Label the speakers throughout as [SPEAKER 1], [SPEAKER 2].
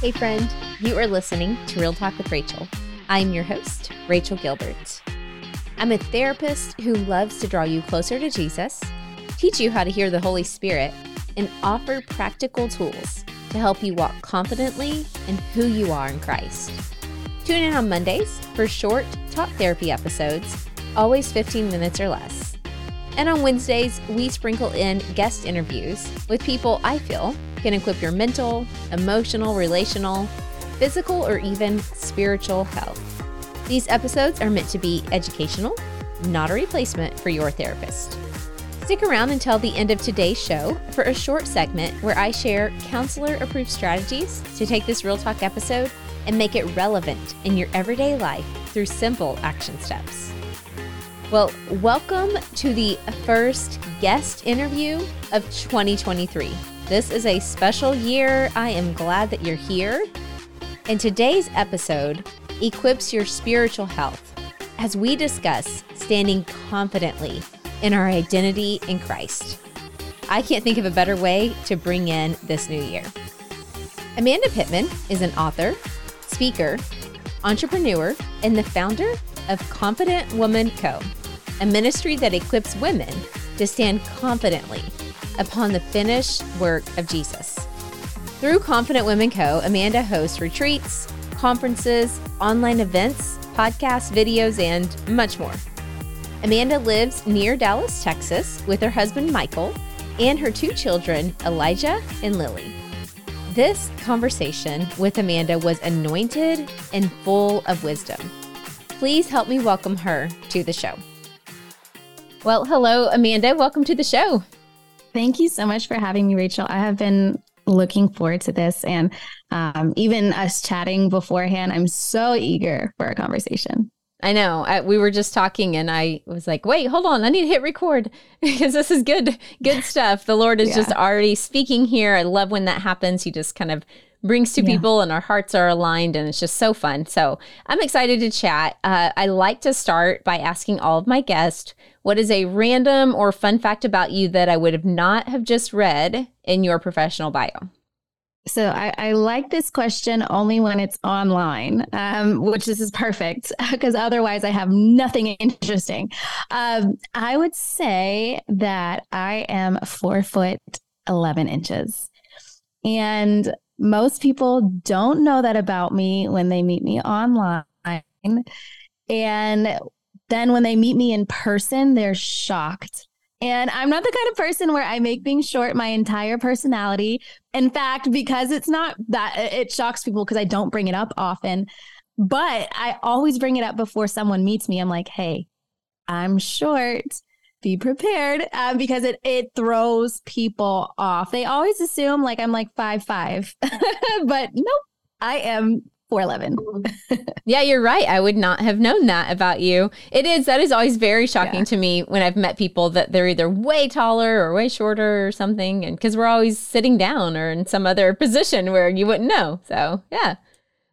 [SPEAKER 1] Hey, friend, you are listening to Real Talk with Rachel. I'm your host, Rachel Gilbert. I'm a therapist who loves to draw you closer to Jesus, teach you how to hear the Holy Spirit, and offer practical tools to help you walk confidently in who you are in Christ. Tune in on Mondays for short talk therapy episodes, always 15 minutes or less. And on Wednesdays, we sprinkle in guest interviews with people I feel can equip your mental, emotional, relational, physical, or even spiritual health. These episodes are meant to be educational, not a replacement for your therapist. Stick around until the end of today's show for a short segment where I share counselor approved strategies to take this Real Talk episode and make it relevant in your everyday life through simple action steps. Well, welcome to the first guest interview of 2023. This is a special year. I am glad that you're here. And today's episode equips your spiritual health as we discuss standing confidently in our identity in Christ. I can't think of a better way to bring in this new year. Amanda Pittman is an author, speaker, entrepreneur, and the founder of Confident Woman Co., a ministry that equips women to stand confidently upon the finished work of Jesus. Through Confident Women Co., Amanda hosts retreats, conferences, online events, podcasts, videos, and much more. Amanda lives near Dallas, Texas, with her husband Michael and her two children, Elijah and Lily. This conversation with Amanda was anointed and full of wisdom. Please help me welcome her to the show. Well, hello, Amanda. Welcome to the show.
[SPEAKER 2] Thank you so much for having me, Rachel. I have been looking forward to this. And um, even us chatting beforehand, I'm so eager for a conversation.
[SPEAKER 1] I know. I, we were just talking, and I was like, "Wait, hold on! I need to hit record because this is good, good stuff." The Lord is yeah. just already speaking here. I love when that happens. He just kind of brings two yeah. people, and our hearts are aligned, and it's just so fun. So I'm excited to chat. Uh, I like to start by asking all of my guests what is a random or fun fact about you that I would have not have just read in your professional bio?
[SPEAKER 2] So I, I like this question only when it's online, um, which this is perfect because otherwise I have nothing interesting. Um, I would say that I am four foot eleven inches, and most people don't know that about me when they meet me online. And then when they meet me in person, they're shocked. And I'm not the kind of person where I make being short my entire personality. In fact, because it's not that it shocks people because I don't bring it up often, but I always bring it up before someone meets me. I'm like, hey, I'm short. Be prepared uh, because it it throws people off. They always assume like I'm like five five, but nope, I am 411.
[SPEAKER 1] yeah, you're right. I would not have known that about you. It is, that is always very shocking yeah. to me when I've met people that they're either way taller or way shorter or something. And because we're always sitting down or in some other position where you wouldn't know. So, yeah,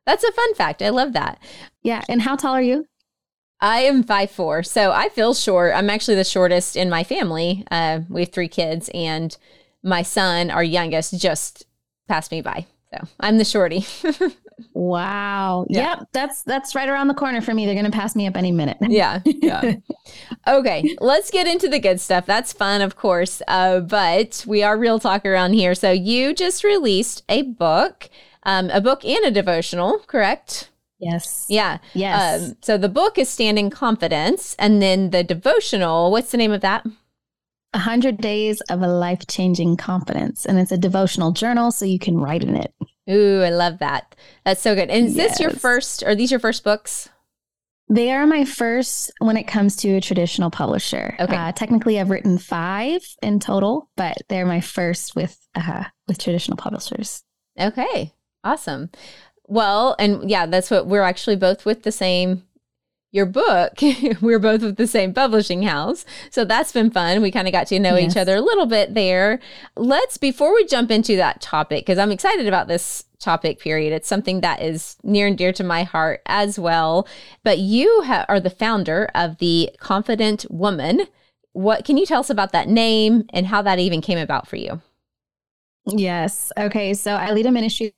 [SPEAKER 1] that's a fun fact. I love that.
[SPEAKER 2] Yeah. And how tall are you?
[SPEAKER 1] I am five four, so I feel short. I'm actually the shortest in my family. Uh, we have three kids, and my son, our youngest, just passed me by. So I'm the shorty.
[SPEAKER 2] Wow. Yeah. Yep. That's that's right around the corner for me. They're gonna pass me up any minute.
[SPEAKER 1] yeah. Yeah. okay. Let's get into the good stuff. That's fun, of course. Uh, but we are real talk around here. So you just released a book, um, a book and a devotional, correct?
[SPEAKER 2] Yes.
[SPEAKER 1] Yeah.
[SPEAKER 2] Yes.
[SPEAKER 1] Um, so the book is Standing Confidence, and then the devotional. What's the name of that?
[SPEAKER 2] 100 Days of a Life Changing Confidence. And it's a devotional journal, so you can write in it.
[SPEAKER 1] Ooh, I love that. That's so good. And is yes. this your first, are these your first books?
[SPEAKER 2] They are my first when it comes to a traditional publisher. Okay. Uh, technically, I've written five in total, but they're my first with uh, with traditional publishers.
[SPEAKER 1] Okay, awesome. Well, and yeah, that's what we're actually both with the same your book, we're both with the same publishing house. So that's been fun. We kind of got to know yes. each other a little bit there. Let's, before we jump into that topic, because I'm excited about this topic period, it's something that is near and dear to my heart as well. But you ha- are the founder of the Confident Woman. What can you tell us about that name and how that even came about for you?
[SPEAKER 2] Yes. Okay. So I lead a ministry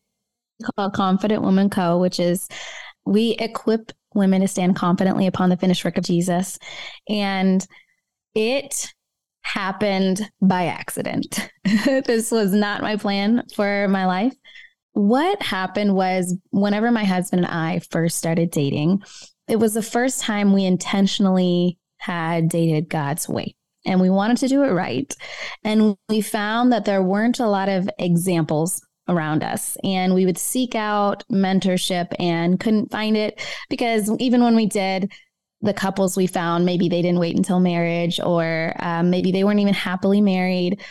[SPEAKER 2] called Confident Woman Co., which is we equip women to stand confidently upon the finished work of Jesus. And it happened by accident. this was not my plan for my life. What happened was whenever my husband and I first started dating, it was the first time we intentionally had dated God's way and we wanted to do it right. And we found that there weren't a lot of examples around us. And we would seek out mentorship and couldn't find it because even when we did, the couples we found, maybe they didn't wait until marriage or um, maybe they weren't even happily married.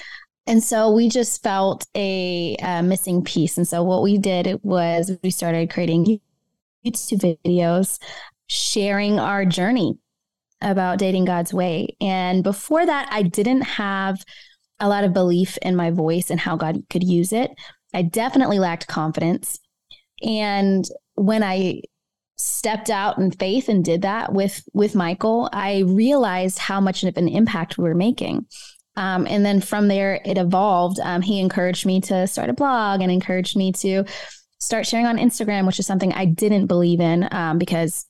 [SPEAKER 2] And so we just felt a uh, missing piece. And so what we did was we started creating YouTube videos sharing our journey about dating God's way. And before that, I didn't have a lot of belief in my voice and how God could use it. I definitely lacked confidence. And when I stepped out in faith and did that with with Michael, I realized how much of an impact we were making. Um, and then from there, it evolved. Um, he encouraged me to start a blog and encouraged me to start sharing on Instagram, which is something I didn't believe in um, because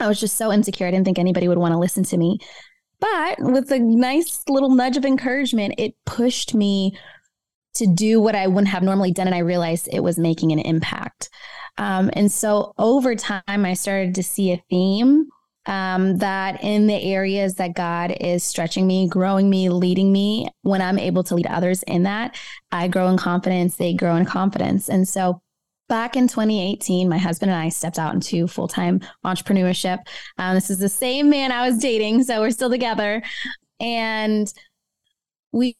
[SPEAKER 2] I was just so insecure. I didn't think anybody would want to listen to me. But with a nice little nudge of encouragement, it pushed me to do what I wouldn't have normally done. And I realized it was making an impact. Um, and so over time, I started to see a theme um, that in the areas that God is stretching me, growing me, leading me, when I'm able to lead others in that, I grow in confidence, they grow in confidence. And so back in 2018, my husband and I stepped out into full time entrepreneurship. Um, this is the same man I was dating, so we're still together. And we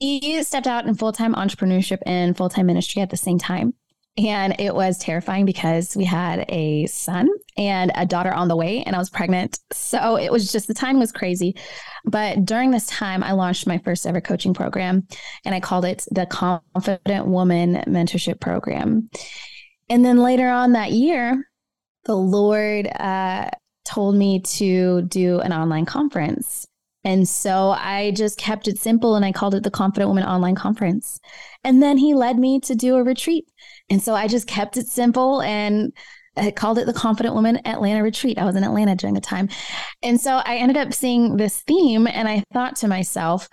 [SPEAKER 2] he stepped out in full time entrepreneurship and full time ministry at the same time. And it was terrifying because we had a son and a daughter on the way, and I was pregnant. So it was just the time was crazy. But during this time, I launched my first ever coaching program, and I called it the Confident Woman Mentorship Program. And then later on that year, the Lord uh, told me to do an online conference. And so I just kept it simple and I called it the Confident Woman Online Conference. And then he led me to do a retreat. And so I just kept it simple and I called it the Confident Woman Atlanta Retreat. I was in Atlanta during the time. And so I ended up seeing this theme and I thought to myself,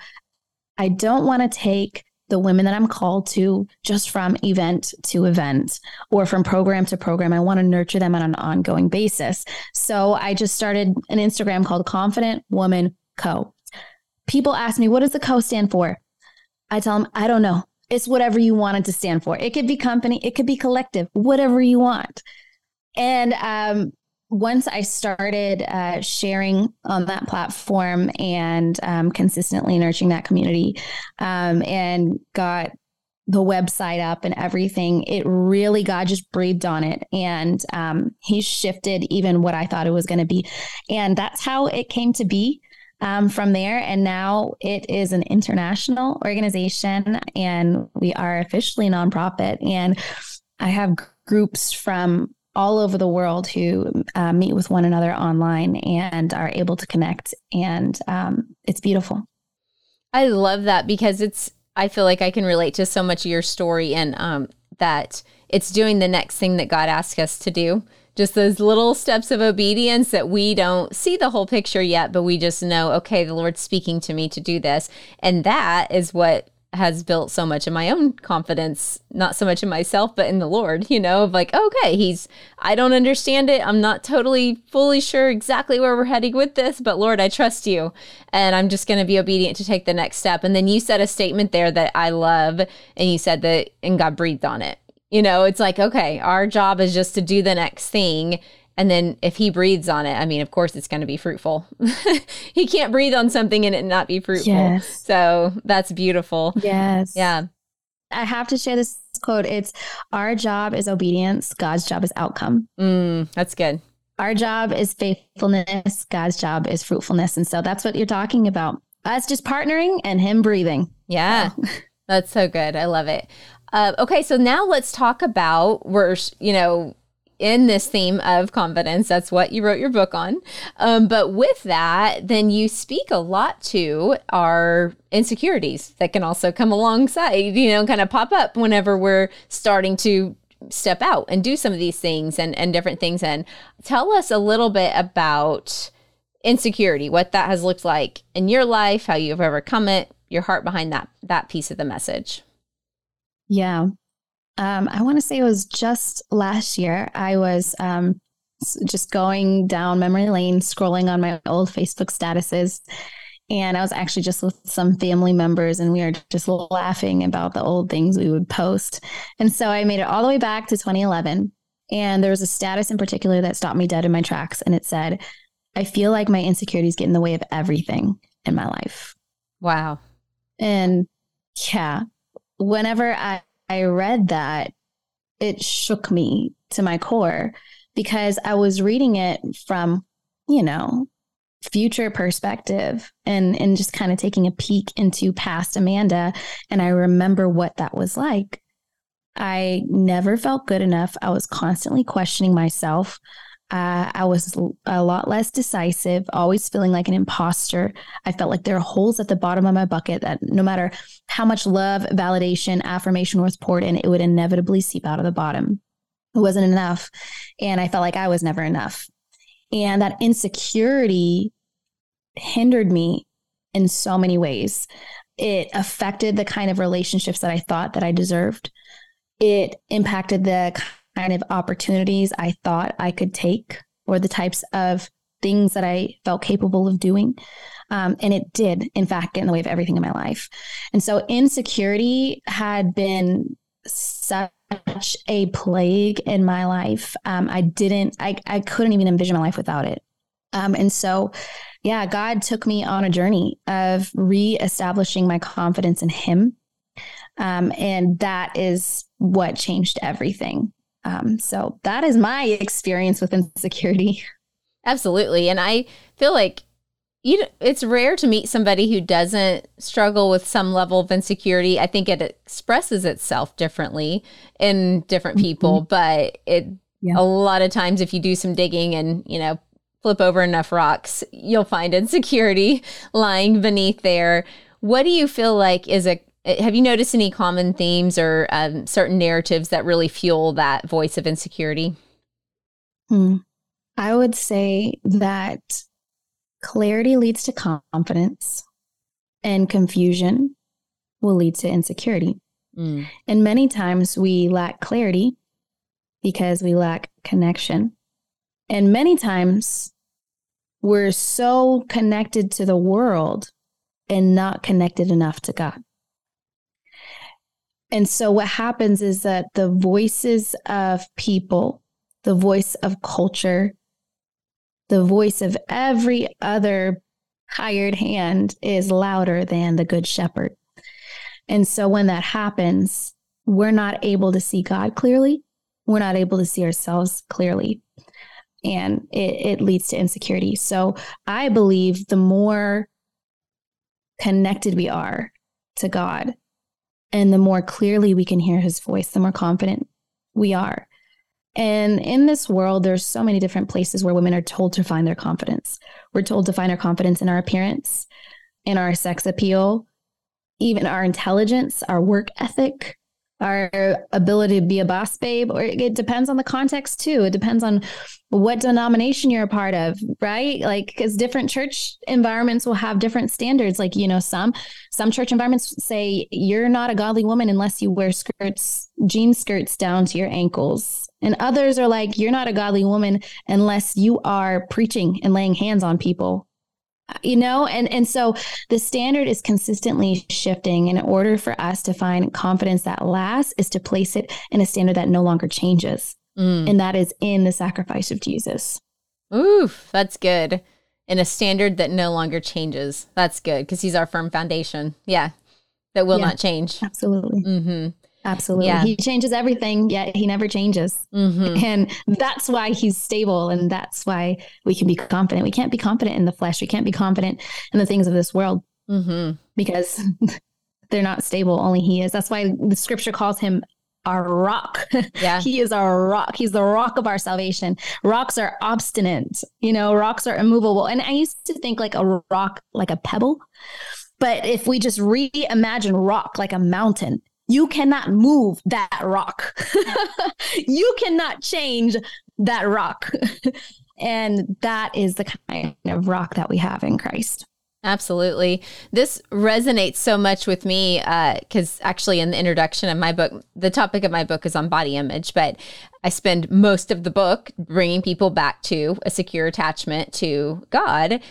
[SPEAKER 2] I don't want to take the women that I'm called to just from event to event or from program to program. I want to nurture them on an ongoing basis. So I just started an Instagram called Confident Woman Co. People ask me, what does the co stand for? I tell them, I don't know. It's whatever you want it to stand for. It could be company, it could be collective, whatever you want. And um, once I started uh, sharing on that platform and um, consistently nurturing that community um, and got the website up and everything, it really, God just breathed on it. And um, He shifted even what I thought it was going to be. And that's how it came to be um, from there. And now it is an international organization and we are officially nonprofit. And I have groups from all over the world who uh, meet with one another online and are able to connect. And um, it's beautiful.
[SPEAKER 1] I love that because it's, I feel like I can relate to so much of your story and um, that it's doing the next thing that God asked us to do just those little steps of obedience that we don't see the whole picture yet, but we just know, okay, the Lord's speaking to me to do this. And that is what has built so much of my own confidence, not so much in myself, but in the Lord, you know, of like, okay, he's, I don't understand it. I'm not totally fully sure exactly where we're heading with this, but Lord, I trust you. And I'm just going to be obedient to take the next step. And then you said a statement there that I love. And you said that, and God breathed on it. You know, it's like, okay, our job is just to do the next thing. And then if he breathes on it, I mean, of course it's going to be fruitful. he can't breathe on something and it not be fruitful. Yes. So that's beautiful.
[SPEAKER 2] Yes.
[SPEAKER 1] Yeah.
[SPEAKER 2] I have to share this quote. It's our job is obedience, God's job is outcome.
[SPEAKER 1] Mm, that's good.
[SPEAKER 2] Our job is faithfulness, God's job is fruitfulness. And so that's what you're talking about. Us just partnering and him breathing.
[SPEAKER 1] Yeah. That's so good. I love it. Uh, okay, so now let's talk about we're you know in this theme of confidence. That's what you wrote your book on. Um, but with that, then you speak a lot to our insecurities that can also come alongside, you know, kind of pop up whenever we're starting to step out and do some of these things and, and different things. And tell us a little bit about insecurity, what that has looked like in your life, how you've overcome it, your heart behind that that piece of the message.
[SPEAKER 2] Yeah. Um, I want to say it was just last year. I was um, just going down memory lane, scrolling on my old Facebook statuses. And I was actually just with some family members, and we were just laughing about the old things we would post. And so I made it all the way back to 2011. And there was a status in particular that stopped me dead in my tracks. And it said, I feel like my insecurities get in the way of everything in my life.
[SPEAKER 1] Wow.
[SPEAKER 2] And yeah, whenever I, I read that, it shook me to my core because I was reading it from, you know, future perspective and and just kind of taking a peek into past Amanda and I remember what that was like. I never felt good enough. I was constantly questioning myself. Uh, I was a lot less decisive, always feeling like an imposter. I felt like there are holes at the bottom of my bucket that no matter how much love, validation, affirmation was poured in, it would inevitably seep out of the bottom. It wasn't enough. And I felt like I was never enough. And that insecurity hindered me in so many ways. It affected the kind of relationships that I thought that I deserved. It impacted the kind of opportunities I thought I could take or the types of things that I felt capable of doing. Um, and it did, in fact, get in the way of everything in my life. And so insecurity had been such a plague in my life. Um, I didn't, I, I couldn't even envision my life without it. Um, and so, yeah, God took me on a journey of reestablishing my confidence in Him. Um, and that is what changed everything. Um, so that is my experience with insecurity.
[SPEAKER 1] Absolutely. And I feel like you know, it's rare to meet somebody who doesn't struggle with some level of insecurity. I think it expresses itself differently in different people, mm-hmm. but it yeah. a lot of times if you do some digging and, you know, flip over enough rocks, you'll find insecurity lying beneath there. What do you feel like is a have you noticed any common themes or um, certain narratives that really fuel that voice of insecurity?
[SPEAKER 2] Hmm. I would say that clarity leads to confidence, and confusion will lead to insecurity. Mm. And many times we lack clarity because we lack connection. And many times we're so connected to the world and not connected enough to God. And so what happens is that the voices of people, the voice of culture, the voice of every other hired hand is louder than the good shepherd. And so when that happens, we're not able to see God clearly. We're not able to see ourselves clearly. And it, it leads to insecurity. So I believe the more connected we are to God, and the more clearly we can hear his voice, the more confident we are. And in this world, there's so many different places where women are told to find their confidence. We're told to find our confidence in our appearance, in our sex appeal, even our intelligence, our work ethic, our ability to be a boss babe, or it depends on the context too. It depends on what denomination you're a part of, right? Like, because different church environments will have different standards. Like, you know, some some church environments say you're not a godly woman unless you wear skirts, jean skirts down to your ankles. And others are like, you're not a godly woman unless you are preaching and laying hands on people you know and and so the standard is consistently shifting in order for us to find confidence that lasts is to place it in a standard that no longer changes. Mm. and that is in the sacrifice of jesus.
[SPEAKER 1] Oof that's good. In a standard that no longer changes. That's good because he's our firm foundation. Yeah that will yeah, not change.
[SPEAKER 2] absolutely. Mm-hmm. Absolutely. Yeah. He changes everything, yet he never changes. Mm-hmm. And that's why he's stable. And that's why we can be confident. We can't be confident in the flesh. We can't be confident in the things of this world mm-hmm. because they're not stable. Only he is. That's why the scripture calls him our rock. Yeah. he is our rock. He's the rock of our salvation. Rocks are obstinate, you know, rocks are immovable. And I used to think like a rock, like a pebble. But if we just reimagine rock like a mountain, you cannot move that rock. you cannot change that rock. and that is the kind of rock that we have in Christ.
[SPEAKER 1] Absolutely. This resonates so much with me because uh, actually, in the introduction of my book, the topic of my book is on body image, but I spend most of the book bringing people back to a secure attachment to God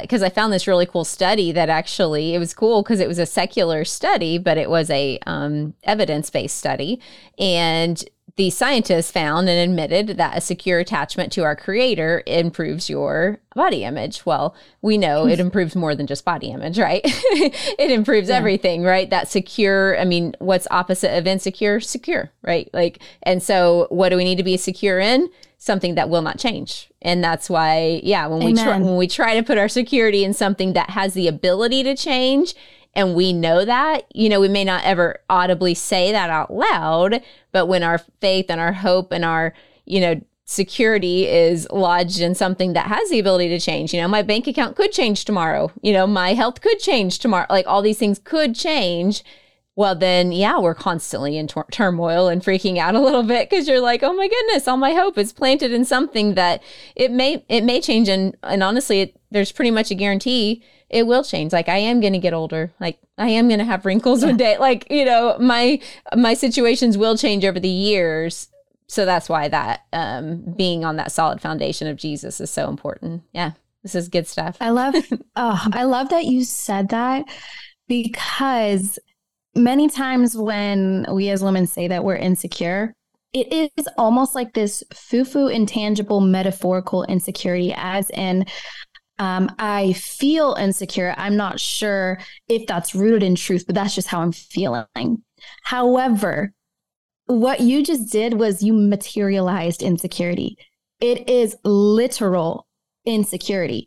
[SPEAKER 1] because uh, I found this really cool study that actually it was cool because it was a secular study, but it was a um, evidence based study. And the scientists found and admitted that a secure attachment to our creator improves your body image. Well, we know it improves more than just body image, right? it improves yeah. everything, right? That secure, I mean, what's opposite of insecure? Secure, right? Like, and so what do we need to be secure in? Something that will not change. And that's why, yeah, when Amen. we try when we try to put our security in something that has the ability to change, and we know that, you know, we may not ever audibly say that out loud, but when our faith and our hope and our, you know, security is lodged in something that has the ability to change. You know, my bank account could change tomorrow. You know, my health could change tomorrow. Like all these things could change. Well, then, yeah, we're constantly in tor- turmoil and freaking out a little bit because you're like, oh my goodness, all my hope is planted in something that it may it may change, and and honestly, it, there's pretty much a guarantee it will change. Like I am going to get older. Like I am going to have wrinkles yeah. one day. Like, you know, my my situations will change over the years. So that's why that um being on that solid foundation of Jesus is so important. Yeah. This is good stuff.
[SPEAKER 2] I love oh, I love that you said that because many times when we as women say that we're insecure, it is almost like this foo-foo intangible metaphorical insecurity as in um, I feel insecure. I'm not sure if that's rooted in truth, but that's just how I'm feeling. However, what you just did was you materialized insecurity. It is literal insecurity.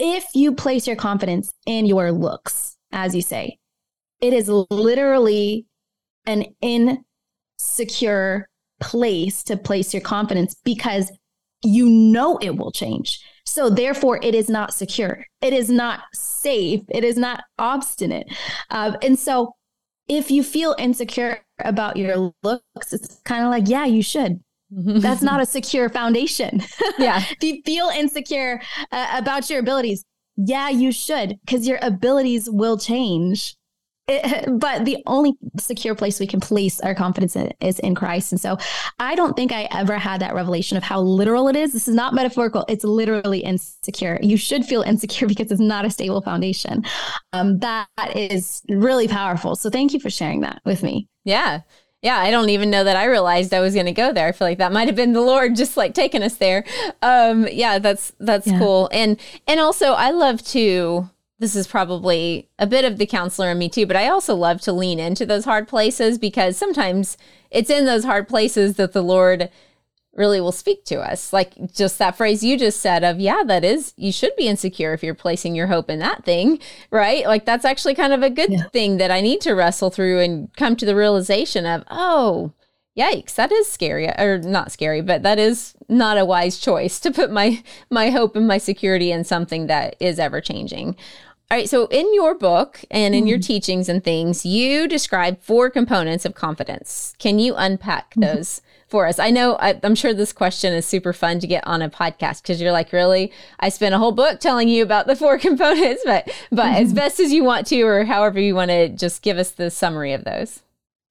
[SPEAKER 2] If you place your confidence in your looks, as you say, it is literally an insecure place to place your confidence because you know it will change. So therefore, it is not secure. It is not safe. It is not obstinate. Um, and so, if you feel insecure about your looks, it's kind of like, yeah, you should. That's not a secure foundation.
[SPEAKER 1] Yeah.
[SPEAKER 2] if you feel insecure uh, about your abilities, yeah, you should, because your abilities will change. It, but the only secure place we can place our confidence in is in Christ. And so I don't think I ever had that revelation of how literal it is. This is not metaphorical, it's literally insecure. You should feel insecure because it's not a stable foundation. Um, that is really powerful. So thank you for sharing that with me.
[SPEAKER 1] Yeah. Yeah, I don't even know that I realized I was going to go there. I feel like that might have been the Lord just like taking us there. Um, yeah, that's that's yeah. cool. And and also I love to this is probably a bit of the counselor in me too, but I also love to lean into those hard places because sometimes it's in those hard places that the Lord really will speak to us. Like just that phrase you just said of, yeah, that is, you should be insecure if you're placing your hope in that thing, right? Like that's actually kind of a good yeah. thing that I need to wrestle through and come to the realization of, oh, yikes that is scary or not scary but that is not a wise choice to put my my hope and my security in something that is ever changing all right. So, in your book and in mm your mm-hmm. teachings and things, you describe four components of confidence. Can you unpack mm-hmm. those mm-hmm. for us? I know I, am sure this question is super fun to get on a podcast because you're like, really? I spent a whole book telling you about the four components, but but mm-hmm. as best as you want to, or however you want to, just give us the summary of those.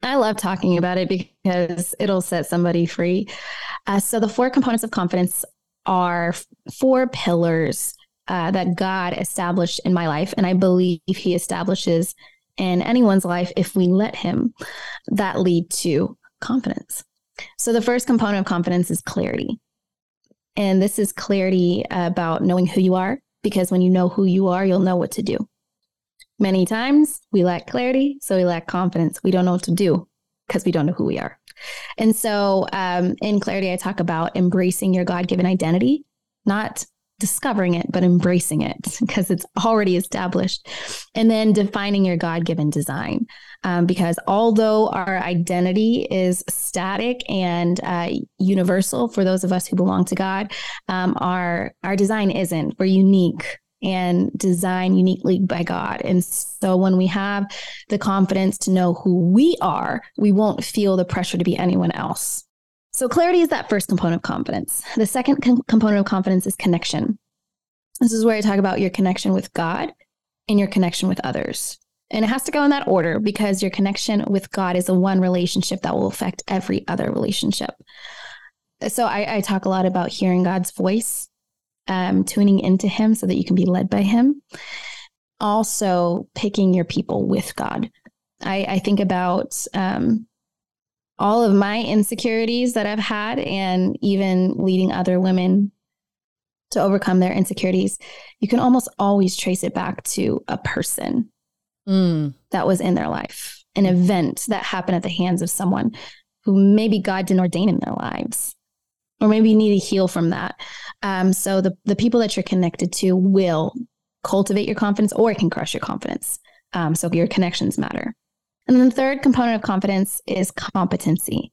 [SPEAKER 2] I love talking about it because it'll set somebody free. Uh, so, the four components of confidence are four pillars uh, that God established in my life, and I believe He establishes in anyone's life if we let Him, that lead to confidence. So the first component of confidence is clarity. And this is clarity about knowing who you are, because when you know who you are, you'll know what to do. Many times we lack clarity, so we lack confidence. We don't know what to do because we don't know who we are. And so um, in clarity, I talk about embracing your God given identity, not discovering it, but embracing it because it's already established. And then defining your God given design. Um, because although our identity is static and uh, universal for those of us who belong to God, um, our, our design isn't. We're unique and designed uniquely by God. And so when we have the confidence to know who we are, we won't feel the pressure to be anyone else. So clarity is that first component of confidence. The second com- component of confidence is connection. This is where I talk about your connection with God and your connection with others. And it has to go in that order because your connection with God is the one relationship that will affect every other relationship. So I, I talk a lot about hearing God's voice, um, tuning into Him so that you can be led by Him. Also, picking your people with God. I, I think about um, all of my insecurities that I've had, and even leading other women to overcome their insecurities. You can almost always trace it back to a person mm. that was in their life, an event that happened at the hands of someone who maybe God didn't ordain in their lives, or maybe you need to heal from that. Um, so the the people that you're connected to will cultivate your confidence, or it can crush your confidence. Um, so your connections matter. And then the third component of confidence is competency,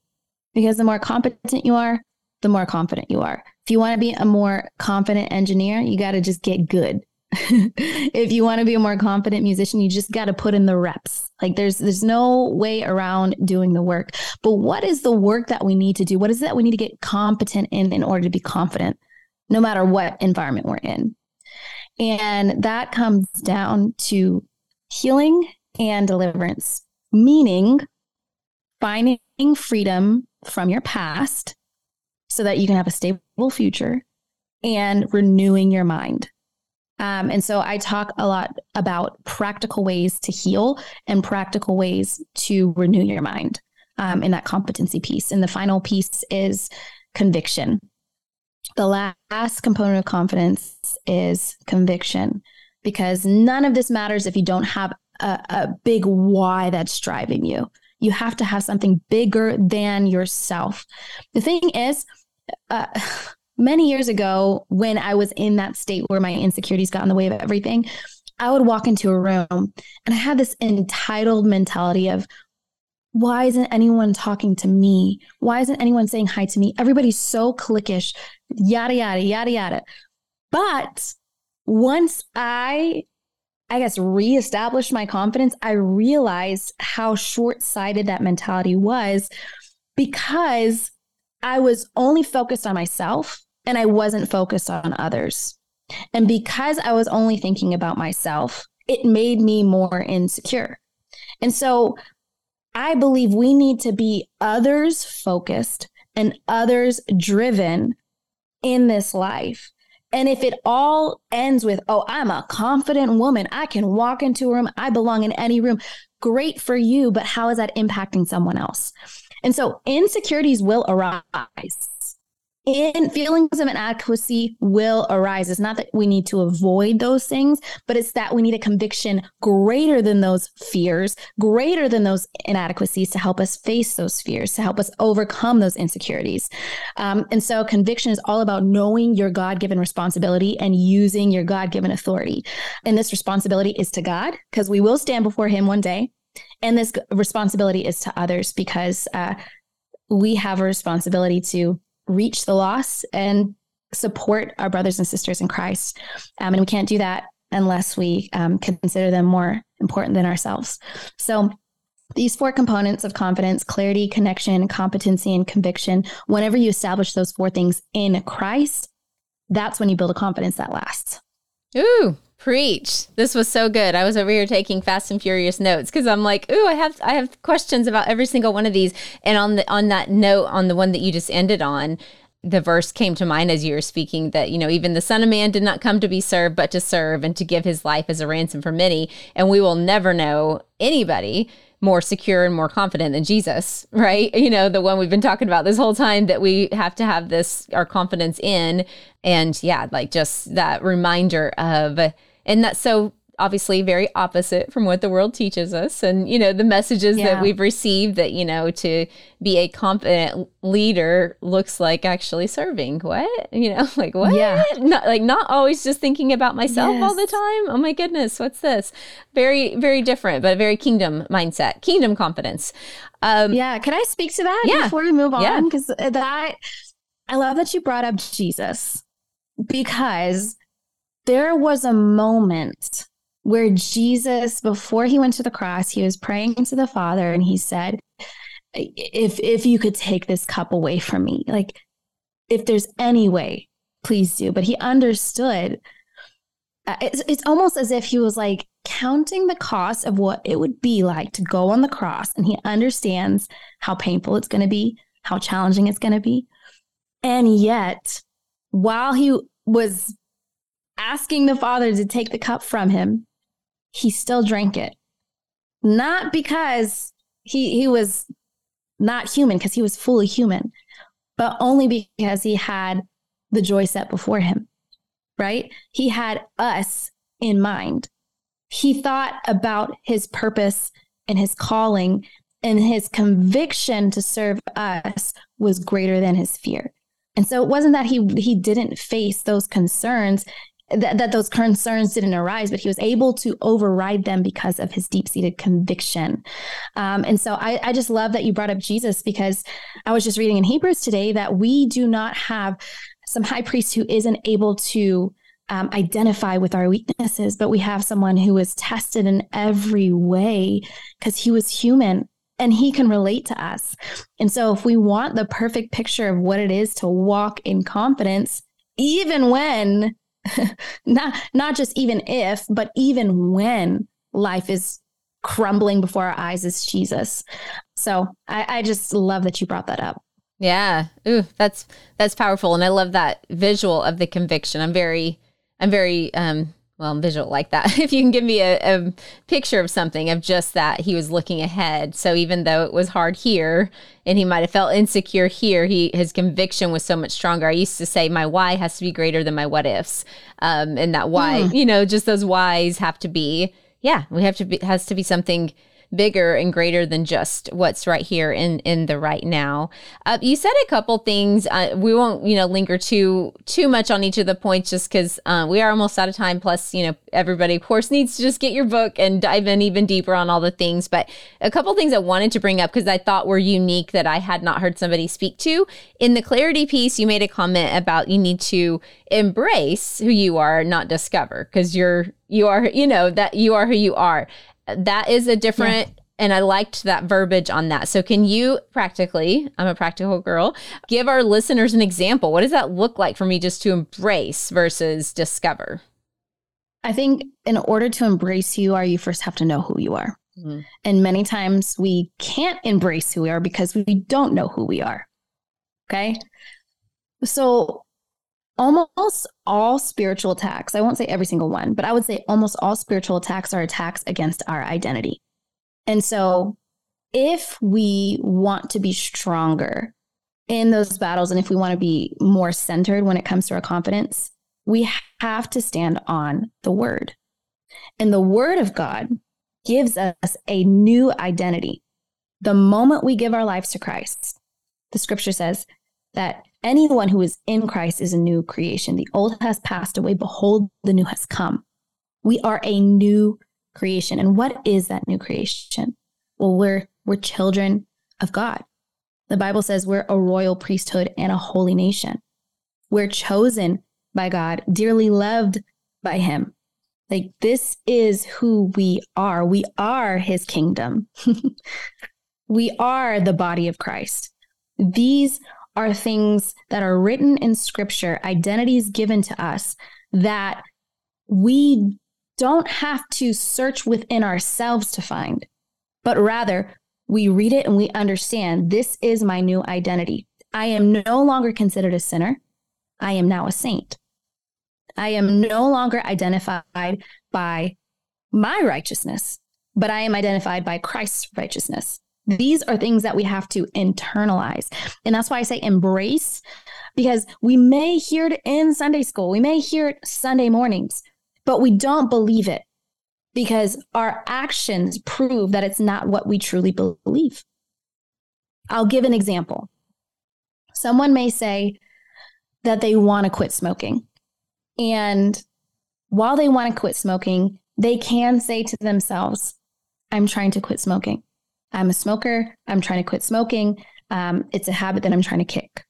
[SPEAKER 2] because the more competent you are, the more confident you are. If you want to be a more confident engineer, you got to just get good. if you want to be a more confident musician, you just got to put in the reps. Like there's there's no way around doing the work. But what is the work that we need to do? What is it that we need to get competent in in order to be confident no matter what environment we're in? And that comes down to healing and deliverance, meaning finding freedom from your past so that you can have a stable future and renewing your mind um, and so I talk a lot about practical ways to heal and practical ways to renew your mind um, in that competency piece. And the final piece is conviction. The last component of confidence is conviction, because none of this matters if you don't have a, a big why that's driving you. You have to have something bigger than yourself. The thing is, uh, many years ago when I was in that state where my insecurities got in the way of everything, I would walk into a room and I had this entitled mentality of, why isn't anyone talking to me? Why isn't anyone saying hi to me? Everybody's so cliquish, yada, yada, yada, yada. But once I, I guess, reestablished my confidence, I realized how short sighted that mentality was because I was only focused on myself and I wasn't focused on others. And because I was only thinking about myself, it made me more insecure. And so I believe we need to be others focused and others driven in this life. And if it all ends with, oh, I'm a confident woman, I can walk into a room, I belong in any room, great for you. But how is that impacting someone else? And so insecurities will arise in feelings of inadequacy will arise. It's not that we need to avoid those things, but it's that we need a conviction greater than those fears, greater than those inadequacies to help us face those fears, to help us overcome those insecurities. Um, and so conviction is all about knowing your God given responsibility and using your God given authority. And this responsibility is to God because we will stand before Him one day. And this responsibility is to others because uh, we have a responsibility to reach the lost and support our brothers and sisters in Christ. Um, and we can't do that unless we um, consider them more important than ourselves. So, these four components of confidence clarity, connection, competency, and conviction whenever you establish those four things in Christ, that's when you build a confidence that lasts.
[SPEAKER 1] Ooh, Preach. This was so good. I was over here taking fast and furious notes because I'm like, ooh, I have I have questions about every single one of these. And on the on that note, on the one that you just ended on, the verse came to mind as you were speaking that, you know, even the Son of Man did not come to be served, but to serve and to give his life as a ransom for many. And we will never know anybody more secure and more confident than Jesus, right? You know, the one we've been talking about this whole time that we have to have this, our confidence in. And yeah, like just that reminder of, and that's so obviously very opposite from what the world teaches us. And you know the messages yeah. that we've received that you know to be a confident leader looks like actually serving. What? You know like what? Yeah. Not like not always just thinking about myself yes. all the time. Oh my goodness what's this? Very very different but very kingdom mindset kingdom confidence.
[SPEAKER 2] Um yeah can i speak to that yeah. before we move on? Because yeah. that i love that you brought up jesus because there was a moment where Jesus, before he went to the cross, he was praying to the Father and he said, if if you could take this cup away from me like if there's any way please do. But he understood uh, it's, it's almost as if he was like counting the cost of what it would be like to go on the cross and he understands how painful it's going to be how challenging it's going to be. And yet while he was asking the father to take the cup from him he still drank it not because he he was not human because he was fully human, but only because he had the joy set before him, right? He had us in mind. He thought about his purpose and his calling, and his conviction to serve us was greater than his fear. And so it wasn't that he he didn't face those concerns that, that those concerns didn't arise, but he was able to override them because of his deep seated conviction. Um, and so I, I just love that you brought up Jesus because I was just reading in Hebrews today that we do not have some high priest who isn't able to um, identify with our weaknesses, but we have someone who is tested in every way because he was human and he can relate to us. And so, if we want the perfect picture of what it is to walk in confidence, even when not not just even if, but even when life is crumbling before our eyes is Jesus. So I, I just love that you brought that up.
[SPEAKER 1] Yeah. Ooh, that's that's powerful. And I love that visual of the conviction. I'm very I'm very um well, visual like that. If you can give me a, a, picture of something of just that he was looking ahead. So even though it was hard here and he might have felt insecure here, he his conviction was so much stronger. I used to say my why has to be greater than my what ifs. Um, and that why, mm. you know, just those whys have to be, yeah, we have to be has to be something bigger and greater than just what's right here in in the right now. Uh, you said a couple things. Uh, we won't you know linger too too much on each of the points just because uh, we are almost out of time. Plus, you know everybody of course needs to just get your book and dive in even deeper on all the things. But a couple things I wanted to bring up because I thought were unique that I had not heard somebody speak to in the clarity piece. You made a comment about you need to embrace who you are, not discover because you're you are you know that you are who you are that is a different yeah. and I liked that verbiage on that. So can you practically, I'm a practical girl, give our listeners an example? What does that look like for me just to embrace versus discover?
[SPEAKER 2] I think in order to embrace who you are, you first have to know who you are. Mm-hmm. And many times we can't embrace who we are because we don't know who we are. Okay. So almost all spiritual attacks, I won't say every single one, but I would say almost all spiritual attacks are attacks against our identity. And so if we want to be stronger in those battles and if we want to be more centered when it comes to our confidence, we have to stand on the word. And the word of God gives us a new identity. The moment we give our lives to Christ, the scripture says that Anyone who is in Christ is a new creation. The old has passed away. Behold, the new has come. We are a new creation. And what is that new creation? Well, we're, we're children of God. The Bible says we're a royal priesthood and a holy nation. We're chosen by God, dearly loved by Him. Like, this is who we are. We are His kingdom. we are the body of Christ. These are things that are written in scripture, identities given to us that we don't have to search within ourselves to find, but rather we read it and we understand this is my new identity. I am no longer considered a sinner. I am now a saint. I am no longer identified by my righteousness, but I am identified by Christ's righteousness. These are things that we have to internalize. And that's why I say embrace, because we may hear it in Sunday school, we may hear it Sunday mornings, but we don't believe it because our actions prove that it's not what we truly believe. I'll give an example. Someone may say that they want to quit smoking. And while they want to quit smoking, they can say to themselves, I'm trying to quit smoking. I'm a smoker. I'm trying to quit smoking. Um, it's a habit that I'm trying to kick.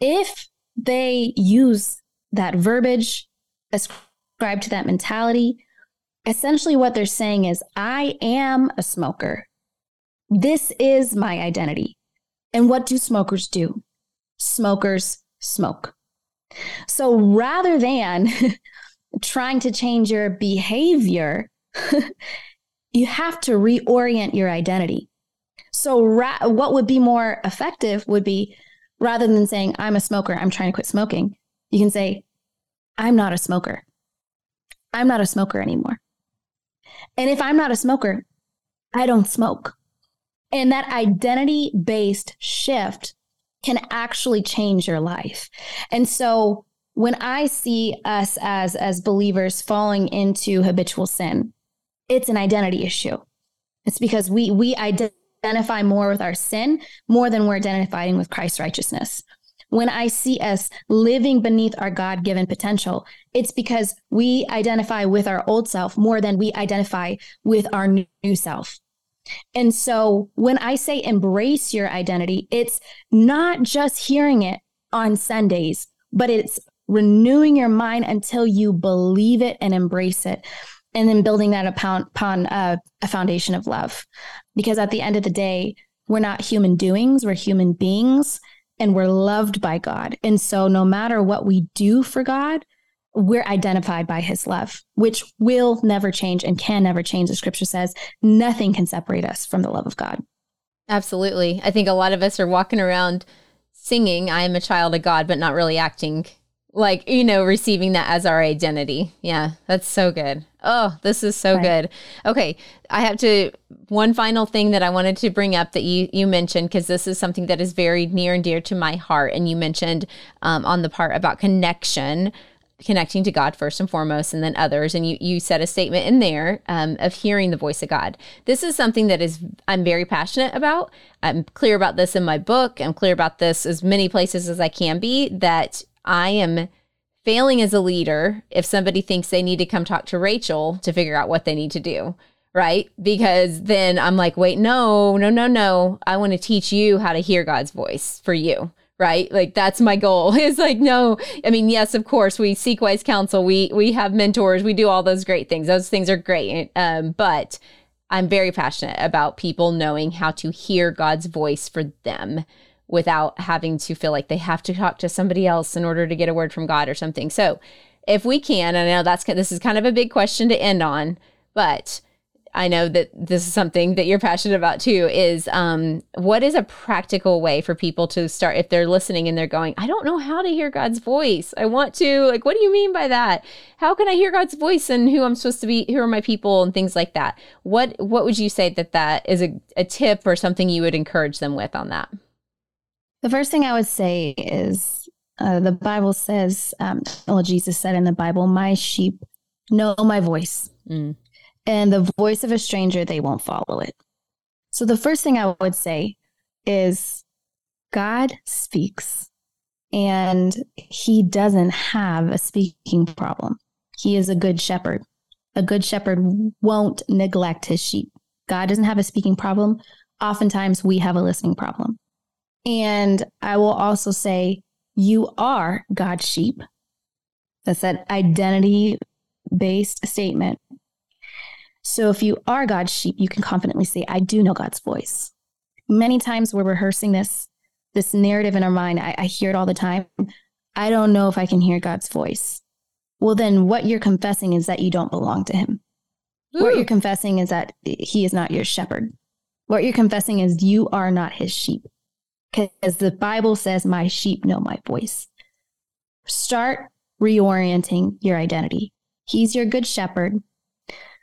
[SPEAKER 2] If they use that verbiage, ascribed to that mentality, essentially what they're saying is, I am a smoker. This is my identity. And what do smokers do? Smokers smoke. So rather than trying to change your behavior, you have to reorient your identity. So, ra- what would be more effective would be rather than saying, I'm a smoker, I'm trying to quit smoking, you can say, I'm not a smoker. I'm not a smoker anymore. And if I'm not a smoker, I don't smoke. And that identity based shift can actually change your life. And so when I see us as as believers falling into habitual sin, it's an identity issue. It's because we we identify more with our sin more than we're identifying with Christ's righteousness. When I see us living beneath our God given potential, it's because we identify with our old self more than we identify with our new self. And so when I say embrace your identity, it's not just hearing it on Sundays, but it's renewing your mind until you believe it and embrace it. And then building that upon, upon uh, a foundation of love. Because at the end of the day, we're not human doings, we're human beings and we're loved by God. And so no matter what we do for God, we're identified by his love, which will never change and can never change. The scripture says nothing can separate us from the love of God.
[SPEAKER 1] Absolutely. I think a lot of us are walking around singing, I am a child of God, but not really acting like, you know, receiving that as our identity. Yeah, that's so good. Oh, this is so right. good. Okay, I have to one final thing that I wanted to bring up that you you mentioned because this is something that is very near and dear to my heart, and you mentioned um, on the part about connection connecting to God first and foremost, and then others. And you you said a statement in there um, of hearing the voice of God. This is something that is I'm very passionate about. I'm clear about this in my book. I'm clear about this as many places as I can be. That I am failing as a leader if somebody thinks they need to come talk to Rachel to figure out what they need to do. Right. Because then I'm like, wait, no, no, no, no. I want to teach you how to hear God's voice for you right? Like that's my goal. Is like no. I mean yes of course we seek wise counsel. We we have mentors. We do all those great things. Those things are great. Um, but i'm very passionate about people knowing how to hear god's voice for them without having to feel like they have to talk to somebody else in order to get a word from god or something so if we can i know that's this is kind of a big question to end on but I know that this is something that you're passionate about too is um, what is a practical way for people to start if they're listening and they're going, I don't know how to hear God's voice. I want to, like, what do you mean by that? How can I hear God's voice and who I'm supposed to be, who are my people and things like that? What, what would you say that that is a, a tip or something you would encourage them with on that?
[SPEAKER 2] The first thing I would say is uh, the Bible says, um, well, Jesus said in the Bible, my sheep know my voice. Mm and the voice of a stranger, they won't follow it. So the first thing I would say is God speaks and he doesn't have a speaking problem. He is a good shepherd. A good shepherd won't neglect his sheep. God doesn't have a speaking problem. Oftentimes we have a listening problem. And I will also say, you are God's sheep. That's that identity based statement so if you are God's sheep, you can confidently say, I do know God's voice. Many times we're rehearsing this, this narrative in our mind. I, I hear it all the time. I don't know if I can hear God's voice. Well, then what you're confessing is that you don't belong to him. Ooh. What you're confessing is that he is not your shepherd. What you're confessing is you are not his sheep. Because the Bible says, My sheep know my voice. Start reorienting your identity. He's your good shepherd.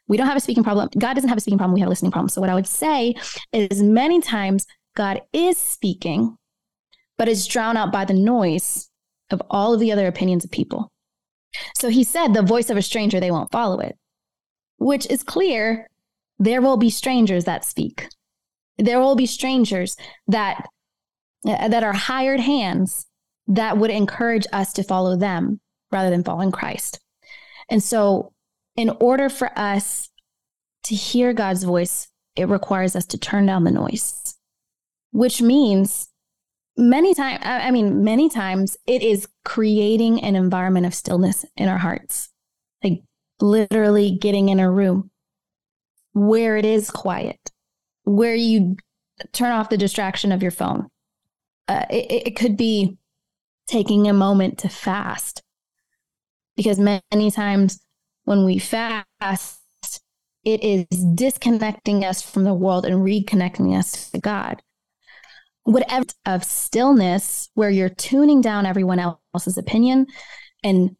[SPEAKER 2] We don't have a speaking problem. God doesn't have a speaking problem. We have a listening problem. So, what I would say is many times God is speaking, but is drowned out by the noise of all of the other opinions of people. So, he said, the voice of a stranger, they won't follow it, which is clear. There will be strangers that speak. There will be strangers that Uh, that are hired hands that would encourage us to follow them rather than following Christ. And so in order for us to hear God's voice, it requires us to turn down the noise, which means many times, I mean, many times it is creating an environment of stillness in our hearts. Like literally getting in a room where it is quiet, where you turn off the distraction of your phone. Uh, it, it could be taking a moment to fast because many times when we fast, it is disconnecting us from the world and reconnecting us to God. Whatever of stillness where you're tuning down everyone else's opinion and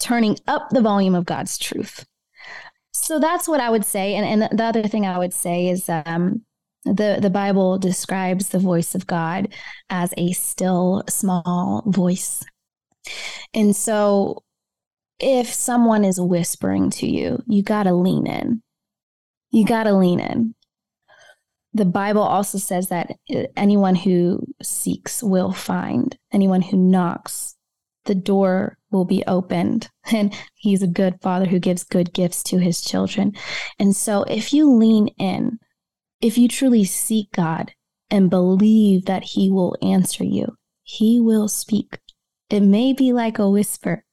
[SPEAKER 2] turning up the volume of God's truth. So that's what I would say. And, and the other thing I would say is um, the, the Bible describes the voice of God as a still small voice. And so if someone is whispering to you, you got to lean in. You got to lean in. The Bible also says that uh, anyone who seeks will find, anyone who knocks, the door will be opened. And he's a good father who gives good gifts to his children. And so if you lean in, if you truly seek God and believe that he will answer you, he will speak. It may be like a whisper,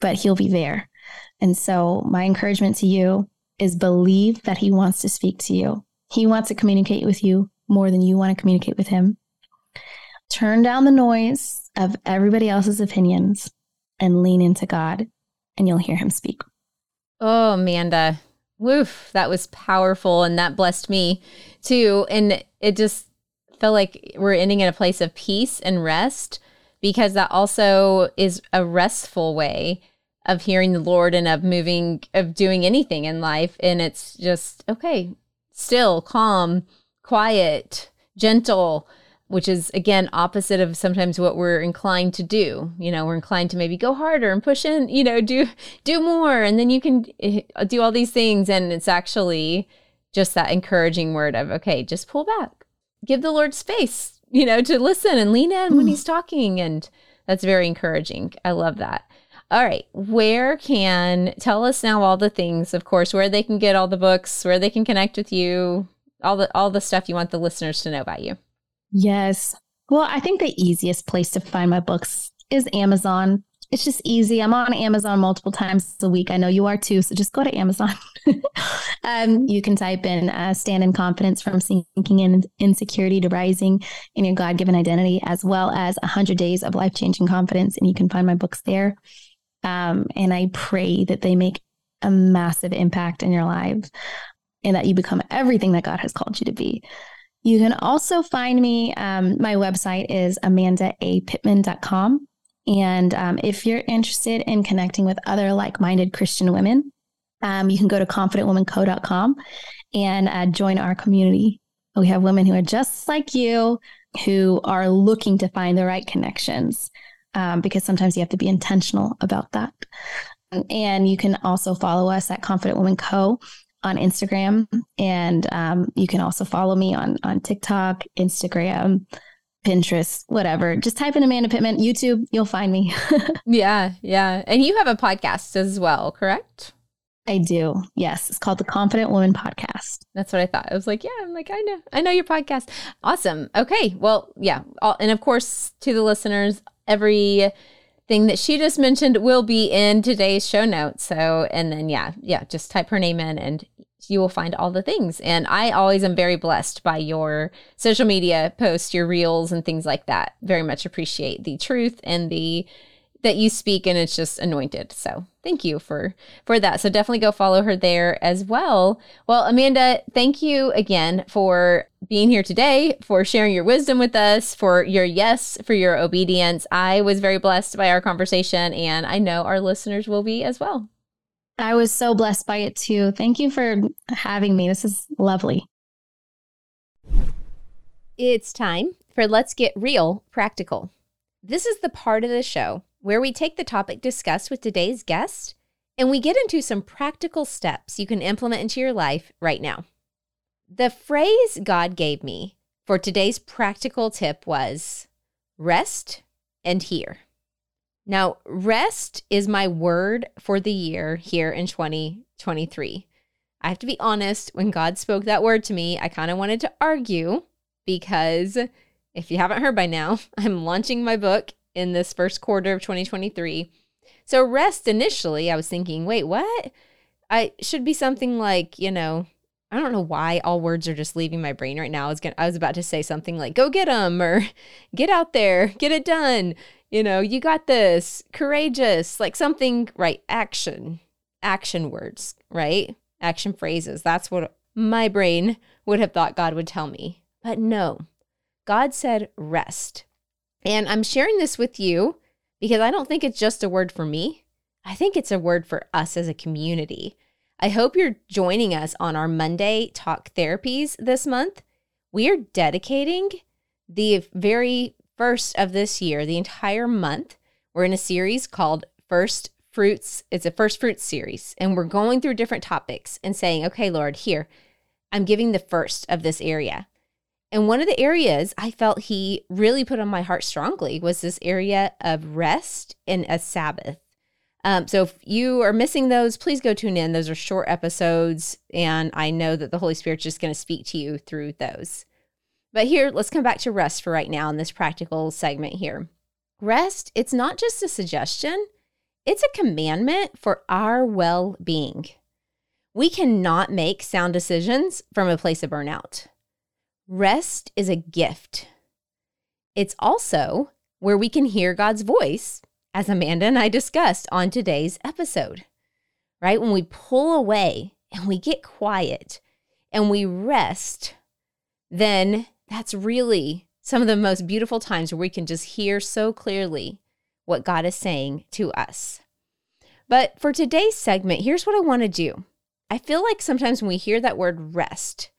[SPEAKER 2] but he'll be there. And so, my encouragement to you is believe that he wants to speak to you. He wants to communicate with you more than you want to communicate with him. Turn down the noise of everybody else's opinions and lean into God, and you'll hear him speak.
[SPEAKER 1] Oh, Amanda, woof, that was powerful. And that blessed me too. And it just felt like we're ending in a place of peace and rest because that also is a restful way of hearing the Lord and of moving, of doing anything in life. And it's just, okay, still, calm, quiet, gentle, which is again opposite of sometimes what we're inclined to do. You know, we're inclined to maybe go harder and push in, you know, do do more and then you can eh, do all these things and it's actually just that encouraging word of okay, just pull back. Give the Lord space you know, to listen and lean in when he's talking. And that's very encouraging. I love that. All right. Where can tell us now all the things, of course, where they can get all the books, where they can connect with you, all the all the stuff you want the listeners to know about you.
[SPEAKER 2] Yes. Well, I think the easiest place to find my books is Amazon it's just easy. I'm on Amazon multiple times a week. I know you are too. So just go to Amazon. um, you can type in uh, Stand in Confidence from Sinking in Insecurity to Rising in Your God Given Identity, as well as 100 Days of Life Changing Confidence. And you can find my books there. Um, and I pray that they make a massive impact in your lives and that you become everything that God has called you to be. You can also find me. Um, my website is amandaappittman.com. And um, if you're interested in connecting with other like minded Christian women, um, you can go to confidentwomanco.com and uh, join our community. We have women who are just like you who are looking to find the right connections um, because sometimes you have to be intentional about that. And you can also follow us at Confident Woman Co on Instagram, and um, you can also follow me on on TikTok, Instagram, Pinterest, whatever. Just type in Amanda Pittman, YouTube, you'll find me.
[SPEAKER 1] yeah, yeah. And you have a podcast as well, correct?
[SPEAKER 2] I do. Yes. It's called the Confident Woman Podcast.
[SPEAKER 1] That's what I thought. I was like, yeah, I'm like, I know. I know your podcast. Awesome. Okay. Well, yeah. And of course, to the listeners, every thing that she just mentioned will be in today's show notes. So, and then, yeah, yeah, just type her name in and you will find all the things. And I always am very blessed by your social media posts, your reels, and things like that. Very much appreciate the truth and the that you speak and it's just anointed. So thank you for for that. So definitely go follow her there as well. Well, Amanda, thank you again for being here today, for sharing your wisdom with us, for your yes, for your obedience. I was very blessed by our conversation and I know our listeners will be as well.
[SPEAKER 2] I was so blessed by it too. Thank you for having me. This is lovely.
[SPEAKER 1] It's time for Let's Get Real Practical. This is the part of the show where we take the topic discussed with today's guest and we get into some practical steps you can implement into your life right now. The phrase God gave me for today's practical tip was rest and hear. Now, rest is my word for the year here in 2023. I have to be honest, when God spoke that word to me, I kind of wanted to argue because if you haven't heard by now, I'm launching my book in this first quarter of 2023. So, rest initially, I was thinking, wait, what? I should be something like, you know, I don't know why all words are just leaving my brain right now. I was gonna, I was about to say something like "go get them" or "get out there, get it done." You know, you got this. Courageous, like something right. Action, action words, right? Action phrases. That's what my brain would have thought God would tell me. But no, God said rest, and I'm sharing this with you because I don't think it's just a word for me. I think it's a word for us as a community. I hope you're joining us on our Monday talk therapies this month. We are dedicating the very first of this year, the entire month. We're in a series called First Fruits. It's a First Fruits series, and we're going through different topics and saying, okay, Lord, here, I'm giving the first of this area. And one of the areas I felt he really put on my heart strongly was this area of rest and a Sabbath. Um, so if you are missing those, please go tune in. Those are short episodes, and I know that the Holy Spirit's just going to speak to you through those. But here, let's come back to rest for right now in this practical segment here. Rest, it's not just a suggestion, it's a commandment for our well being. We cannot make sound decisions from a place of burnout. Rest is a gift. It's also where we can hear God's voice as Amanda and I discussed on today's episode, right? When we pull away and we get quiet and we rest, then that's really some of the most beautiful times where we can just hear so clearly what God is saying to us. But for today's segment, here's what I want to do. I feel like sometimes when we hear that word rest,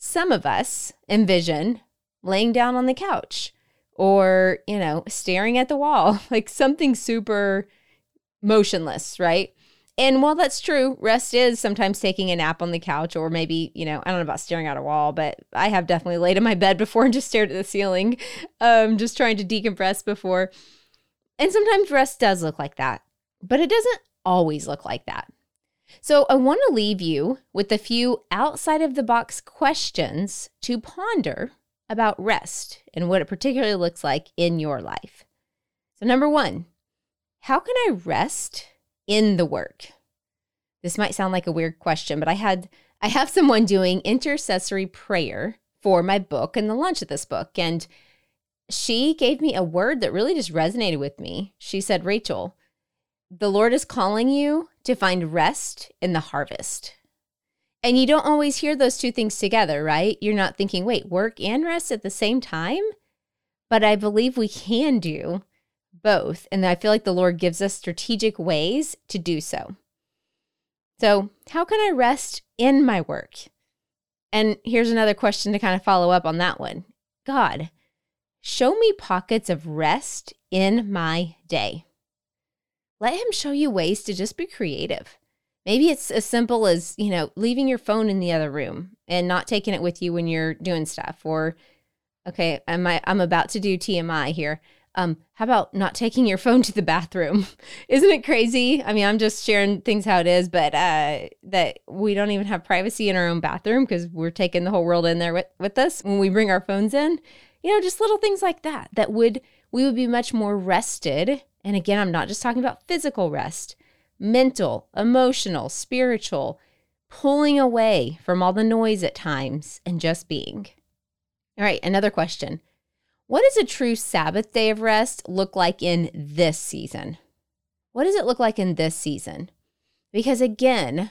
[SPEAKER 1] some of us envision laying down on the couch or, you know, staring at the wall, like something super motionless, right? And while that's true, rest is sometimes taking a nap on the couch or maybe, you know, I don't know about staring at a wall, but I have definitely laid in my bed before and just stared at the ceiling, um, just trying to decompress before. And sometimes rest does look like that, but it doesn't always look like that. So I want to leave you with a few outside of the box questions to ponder about rest and what it particularly looks like in your life. So, number one, how can I rest in the work? This might sound like a weird question, but I had I have someone doing intercessory prayer for my book and the launch of this book and she gave me a word that really just resonated with me. She said, "Rachel, the Lord is calling you to find rest in the harvest." And you don't always hear those two things together, right? You're not thinking, wait, work and rest at the same time? But I believe we can do both. And I feel like the Lord gives us strategic ways to do so. So, how can I rest in my work? And here's another question to kind of follow up on that one God, show me pockets of rest in my day. Let Him show you ways to just be creative. Maybe it's as simple as, you know, leaving your phone in the other room and not taking it with you when you're doing stuff. Or, okay, I'm, I'm about to do TMI here. Um, how about not taking your phone to the bathroom? Isn't it crazy? I mean, I'm just sharing things how it is, but uh, that we don't even have privacy in our own bathroom because we're taking the whole world in there with, with us when we bring our phones in. You know, just little things like that that would we would be much more rested. And again, I'm not just talking about physical rest, mental, emotional, spiritual, pulling away from all the noise at times and just being. All right, another question. What does a true Sabbath day of rest look like in this season? What does it look like in this season? Because again,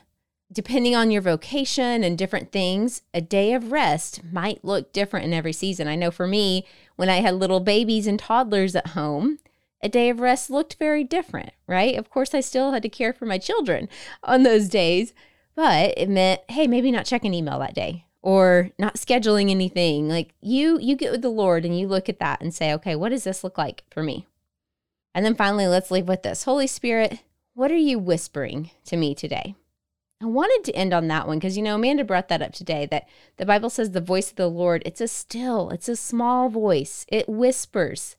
[SPEAKER 1] depending on your vocation and different things, a day of rest might look different in every season. I know for me, when I had little babies and toddlers at home, a day of rest looked very different, right? Of course, I still had to care for my children on those days, but it meant, hey, maybe not check an email that day or not scheduling anything. Like you you get with the Lord and you look at that and say, "Okay, what does this look like for me?" And then finally, let's leave with this. Holy Spirit, what are you whispering to me today? I wanted to end on that one because you know Amanda brought that up today that the Bible says the voice of the Lord, it's a still, it's a small voice. It whispers.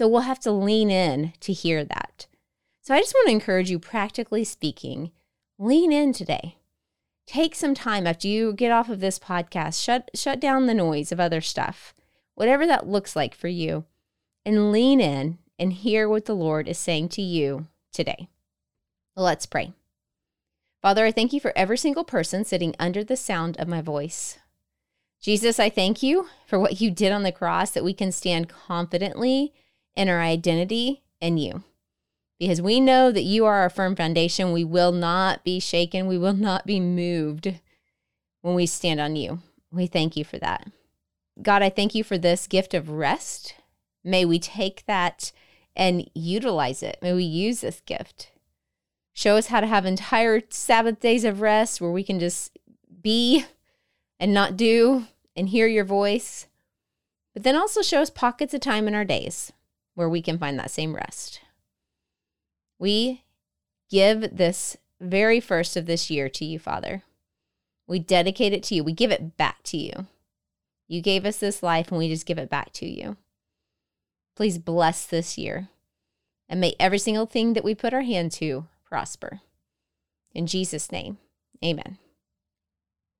[SPEAKER 1] So we'll have to lean in to hear that. So I just want to encourage you, practically speaking, lean in today. Take some time after you get off of this podcast, shut, shut down the noise of other stuff, whatever that looks like for you, and lean in and hear what the Lord is saying to you today. Let's pray. Father, I thank you for every single person sitting under the sound of my voice. Jesus, I thank you for what you did on the cross that we can stand confidently in our identity in you. Because we know that you are our firm foundation. We will not be shaken. We will not be moved when we stand on you. We thank you for that. God, I thank you for this gift of rest. May we take that and utilize it. May we use this gift. Show us how to have entire Sabbath days of rest where we can just be and not do and hear your voice. But then also show us pockets of time in our days where we can find that same rest. We give this very first of this year to you, Father. We dedicate it to you. We give it back to you. You gave us this life and we just give it back to you. Please bless this year and may every single thing that we put our hand to prosper. In Jesus' name, amen.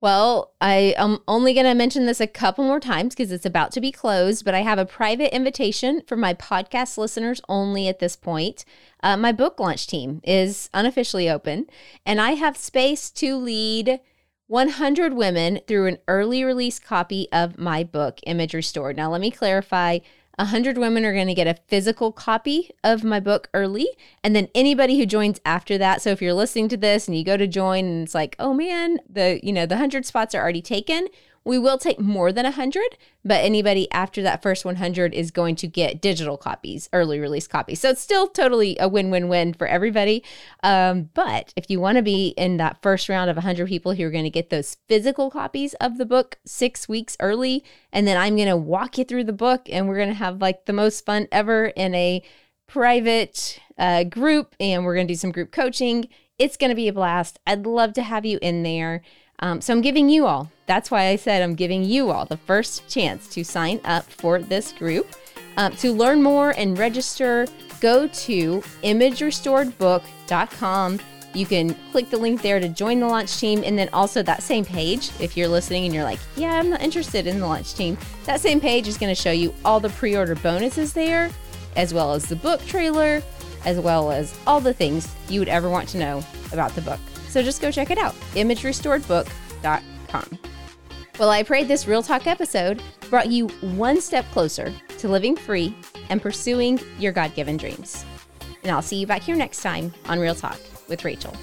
[SPEAKER 1] Well, I am only going to mention this a couple more times because it's about to be closed, but I have a private invitation for my podcast listeners only at this point. Uh, my book launch team is unofficially open, and I have space to lead 100 women through an early release copy of my book, Image Restored. Now, let me clarify 100 women are going to get a physical copy of my book early. And then anybody who joins after that. So if you're listening to this and you go to join and it's like, oh man, the, you know, the 100 spots are already taken, we will take more than 100, but anybody after that first 100 is going to get digital copies, early release copies. So it's still totally a win win win for everybody. Um, but if you want to be in that first round of 100 people who are going to get those physical copies of the book six weeks early, and then I'm going to walk you through the book and we're going to have like the most fun ever in a private uh, group and we're going to do some group coaching. It's going to be a blast. I'd love to have you in there. Um, so I'm giving you all, that's why I said I'm giving you all the first chance to sign up for this group. Um, to learn more and register, go to imagerestoredbook.com. You can click the link there to join the launch team. And then also that same page, if you're listening and you're like, yeah, I'm not interested in the launch team, that same page is going to show you all the pre order bonuses there, as well as the book trailer, as well as all the things you would ever want to know about the book. So just go check it out imagerestoredbook.com. Well, I pray this Real Talk episode brought you one step closer to living free and pursuing your God given dreams. And I'll see you back here next time on Real Talk with Rachel.